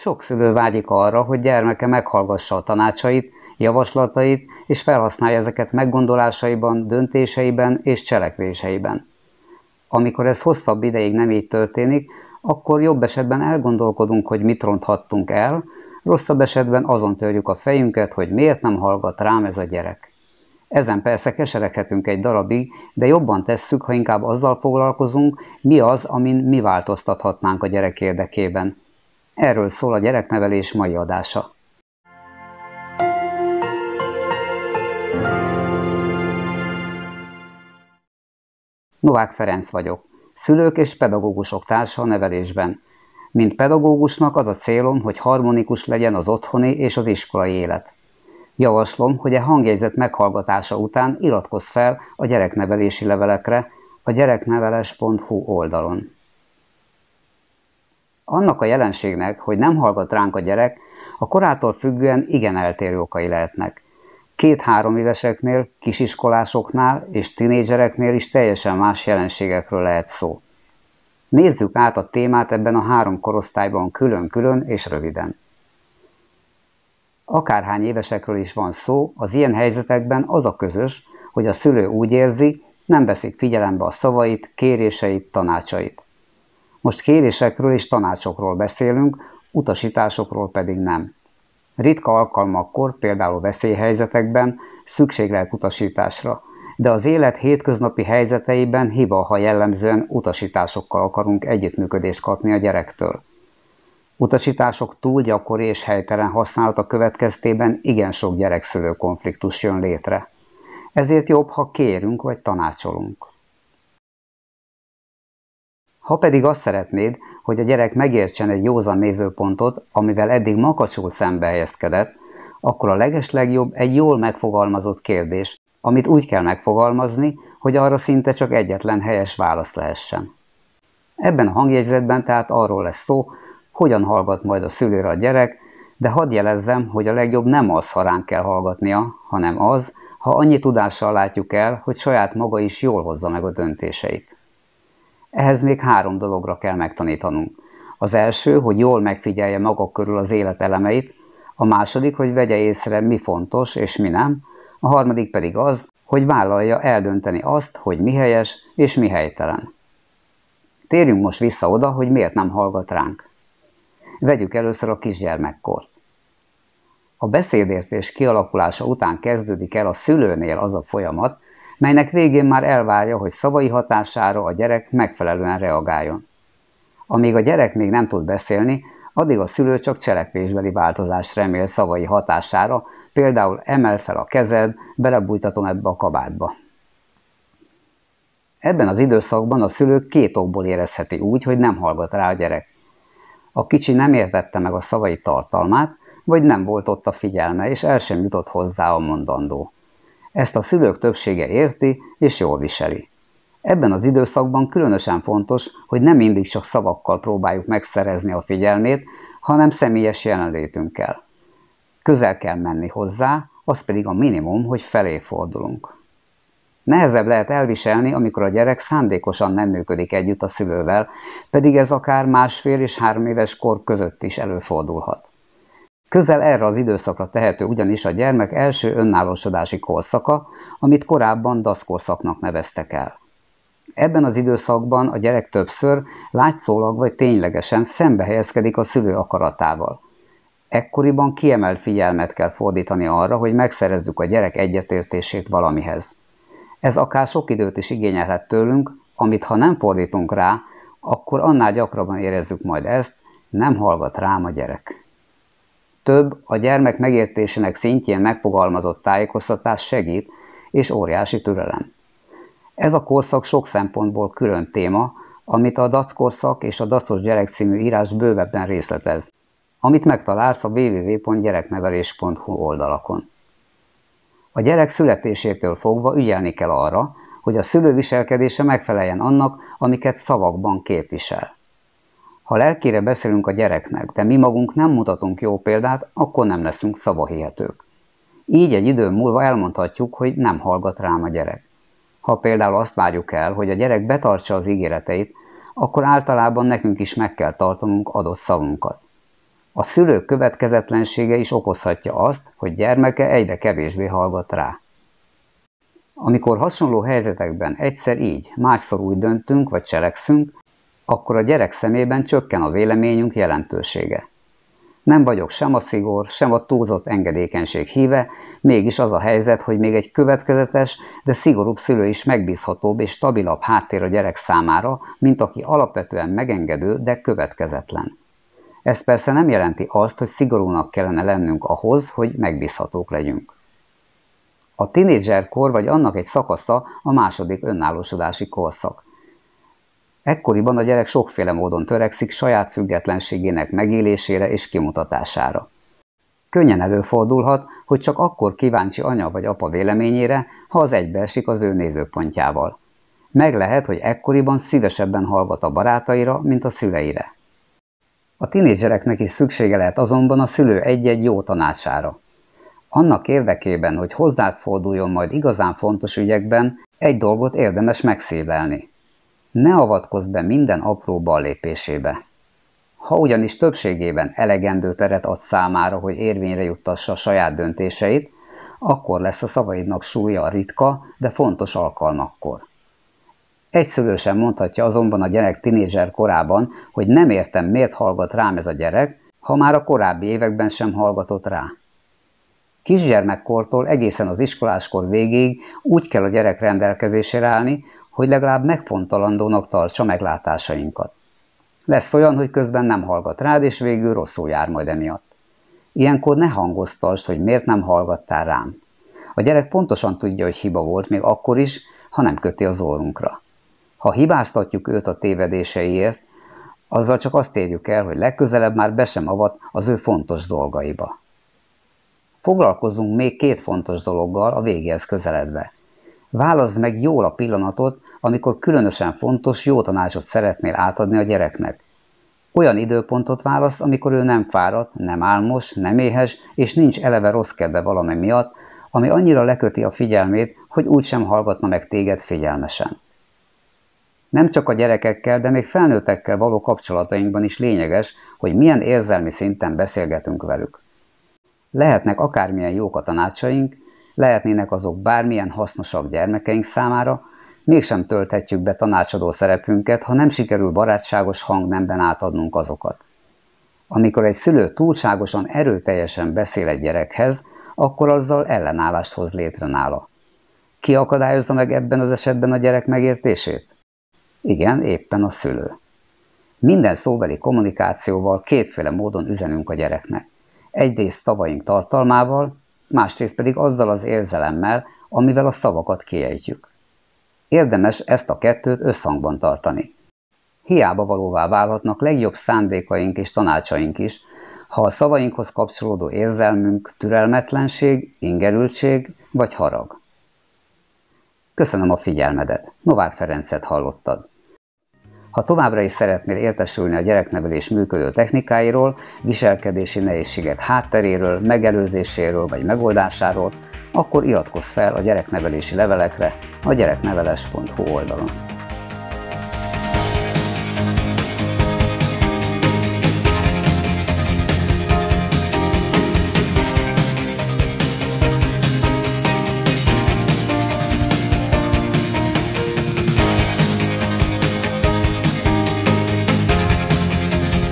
Sok szülő vágyik arra, hogy gyermeke meghallgassa a tanácsait, javaslatait, és felhasználja ezeket meggondolásaiban, döntéseiben és cselekvéseiben. Amikor ez hosszabb ideig nem így történik, akkor jobb esetben elgondolkodunk, hogy mit ronthattunk el, rosszabb esetben azon törjük a fejünket, hogy miért nem hallgat rám ez a gyerek. Ezen persze kesereghetünk egy darabig, de jobban tesszük, ha inkább azzal foglalkozunk, mi az, amin mi változtathatnánk a gyerek érdekében. Erről szól a gyereknevelés mai adása. Novák Ferenc vagyok, szülők és pedagógusok társa a nevelésben. Mint pedagógusnak az a célom, hogy harmonikus legyen az otthoni és az iskolai élet. Javaslom, hogy a hangjegyzet meghallgatása után iratkozz fel a gyereknevelési levelekre a gyerekneveles.hu oldalon. Annak a jelenségnek, hogy nem hallgat ránk a gyerek, a korától függően igen eltérő okai lehetnek. Két-három éveseknél, kisiskolásoknál és tinédzsereknél is teljesen más jelenségekről lehet szó. Nézzük át a témát ebben a három korosztályban külön-külön és röviden. Akárhány évesekről is van szó, az ilyen helyzetekben az a közös, hogy a szülő úgy érzi, nem veszik figyelembe a szavait, kéréseit, tanácsait. Most kérésekről és tanácsokról beszélünk, utasításokról pedig nem. Ritka alkalmakkor, például veszélyhelyzetekben szükség lehet utasításra, de az élet hétköznapi helyzeteiben hiba, ha jellemzően utasításokkal akarunk együttműködést kapni a gyerektől. Utasítások túl gyakori és helytelen használata következtében igen sok gyerekszülő konfliktus jön létre. Ezért jobb, ha kérünk vagy tanácsolunk. Ha pedig azt szeretnéd, hogy a gyerek megértsen egy józan nézőpontot, amivel eddig makacsul szembe helyezkedett, akkor a legeslegjobb egy jól megfogalmazott kérdés, amit úgy kell megfogalmazni, hogy arra szinte csak egyetlen helyes válasz lehessen. Ebben a hangjegyzetben tehát arról lesz szó, hogyan hallgat majd a szülőre a gyerek, de hadd jelezzem, hogy a legjobb nem az, ha ránk kell hallgatnia, hanem az, ha annyi tudással látjuk el, hogy saját maga is jól hozza meg a döntéseit. Ehhez még három dologra kell megtanítanunk. Az első, hogy jól megfigyelje maga körül az élet elemeit, a második, hogy vegye észre, mi fontos és mi nem, a harmadik pedig az, hogy vállalja eldönteni azt, hogy mi helyes és mi helytelen. Térjünk most vissza oda, hogy miért nem hallgat ránk. Vegyük először a kisgyermekkort. A beszédértés kialakulása után kezdődik el a szülőnél az a folyamat, melynek végén már elvárja, hogy szavai hatására a gyerek megfelelően reagáljon. Amíg a gyerek még nem tud beszélni, addig a szülő csak cselekvésbeli változást remél szavai hatására, például emel fel a kezed, belebújtatom ebbe a kabátba. Ebben az időszakban a szülő két okból érezheti úgy, hogy nem hallgat rá a gyerek. A kicsi nem értette meg a szavai tartalmát, vagy nem volt ott a figyelme, és el sem jutott hozzá a mondandó. Ezt a szülők többsége érti és jól viseli. Ebben az időszakban különösen fontos, hogy nem mindig csak szavakkal próbáljuk megszerezni a figyelmét, hanem személyes jelenlétünkkel. Közel kell menni hozzá, az pedig a minimum, hogy felé fordulunk. Nehezebb lehet elviselni, amikor a gyerek szándékosan nem működik együtt a szülővel, pedig ez akár másfél és három éves kor között is előfordulhat. Közel erre az időszakra tehető ugyanis a gyermek első önállósodási korszaka, amit korábban daszkorszaknak neveztek el. Ebben az időszakban a gyerek többször látszólag vagy ténylegesen szembe helyezkedik a szülő akaratával. Ekkoriban kiemelt figyelmet kell fordítani arra, hogy megszerezzük a gyerek egyetértését valamihez. Ez akár sok időt is igényelhet tőlünk, amit ha nem fordítunk rá, akkor annál gyakrabban érezzük majd ezt, nem hallgat rám a gyerek. Több a gyermek megértésének szintjén megfogalmazott tájékoztatás segít, és óriási türelem. Ez a korszak sok szempontból külön téma, amit a DAC korszak és a DACos gyerek című írás bővebben részletez, amit megtalálsz a www.gyereknevelés.hu oldalakon. A gyerek születésétől fogva ügyelni kell arra, hogy a szülő viselkedése megfeleljen annak, amiket szavakban képvisel. Ha lelkére beszélünk a gyereknek, de mi magunk nem mutatunk jó példát, akkor nem leszünk szavahihetők. Így egy idő múlva elmondhatjuk, hogy nem hallgat rám a gyerek. Ha például azt várjuk el, hogy a gyerek betartsa az ígéreteit, akkor általában nekünk is meg kell tartanunk adott szavunkat. A szülők következetlensége is okozhatja azt, hogy gyermeke egyre kevésbé hallgat rá. Amikor hasonló helyzetekben egyszer így, másszor úgy döntünk vagy cselekszünk, akkor a gyerek szemében csökken a véleményünk jelentősége. Nem vagyok sem a szigor, sem a túlzott engedékenység híve, mégis az a helyzet, hogy még egy következetes, de szigorúbb szülő is megbízhatóbb és stabilabb háttér a gyerek számára, mint aki alapvetően megengedő, de következetlen. Ez persze nem jelenti azt, hogy szigorúnak kellene lennünk ahhoz, hogy megbízhatók legyünk. A tinédzserkor vagy annak egy szakasza a második önállósodási korszak. Ekkoriban a gyerek sokféle módon törekszik saját függetlenségének megélésére és kimutatására. Könnyen előfordulhat, hogy csak akkor kíváncsi anya vagy apa véleményére, ha az egybeesik az ő nézőpontjával. Meg lehet, hogy ekkoriban szívesebben hallgat a barátaira, mint a szüleire. A tinédzsereknek is szüksége lehet azonban a szülő egy-egy jó tanácsára. Annak érdekében, hogy hozzád forduljon majd igazán fontos ügyekben, egy dolgot érdemes megszívelni. Ne avatkozz be minden apró ballépésébe. Ha ugyanis többségében elegendő teret ad számára, hogy érvényre juttassa a saját döntéseit, akkor lesz a szavaidnak súlya a ritka, de fontos alkalmakkor. Egy szülő sem mondhatja azonban a gyerek tinédzser korában, hogy nem értem, miért hallgat rám ez a gyerek, ha már a korábbi években sem hallgatott rá. Kisgyermekkortól egészen az iskoláskor végéig úgy kell a gyerek rendelkezésére állni, hogy legalább megfontolandónak tartsa meglátásainkat. Lesz olyan, hogy közben nem hallgat rád, és végül rosszul jár majd emiatt. Ilyenkor ne hangoztasd, hogy miért nem hallgattál rám. A gyerek pontosan tudja, hogy hiba volt, még akkor is, ha nem köti az orrunkra. Ha hibáztatjuk őt a tévedéseiért, azzal csak azt érjük el, hogy legközelebb már be sem avat az ő fontos dolgaiba. Foglalkozzunk még két fontos dologgal a végéhez közeledve. Válaszd meg jól a pillanatot, amikor különösen fontos jó tanácsot szeretnél átadni a gyereknek. Olyan időpontot válasz, amikor ő nem fáradt, nem álmos, nem éhes, és nincs eleve rossz kedve valami miatt, ami annyira leköti a figyelmét, hogy úgysem hallgatna meg téged figyelmesen. Nem csak a gyerekekkel, de még felnőttekkel való kapcsolatainkban is lényeges, hogy milyen érzelmi szinten beszélgetünk velük. Lehetnek akármilyen jók a tanácsaink, lehetnének azok bármilyen hasznosak gyermekeink számára, mégsem tölthetjük be tanácsadó szerepünket, ha nem sikerül barátságos hangnemben átadnunk azokat. Amikor egy szülő túlságosan erőteljesen beszél egy gyerekhez, akkor azzal ellenállást hoz létre nála. Ki akadályozza meg ebben az esetben a gyerek megértését? Igen, éppen a szülő. Minden szóbeli kommunikációval kétféle módon üzenünk a gyereknek. Egyrészt szavaink tartalmával, másrészt pedig azzal az érzelemmel, amivel a szavakat kiejtjük. Érdemes ezt a kettőt összhangban tartani. Hiába valóvá válhatnak legjobb szándékaink és tanácsaink is, ha a szavainkhoz kapcsolódó érzelmünk türelmetlenség, ingerültség vagy harag. Köszönöm a figyelmedet. Novák Ferencet hallottad. Ha továbbra is szeretnél értesülni a gyereknevelés működő technikáiról, viselkedési nehézségek hátteréről, megelőzéséről vagy megoldásáról, akkor iratkozz fel a gyereknevelési levelekre a gyerekneveles.hu oldalon.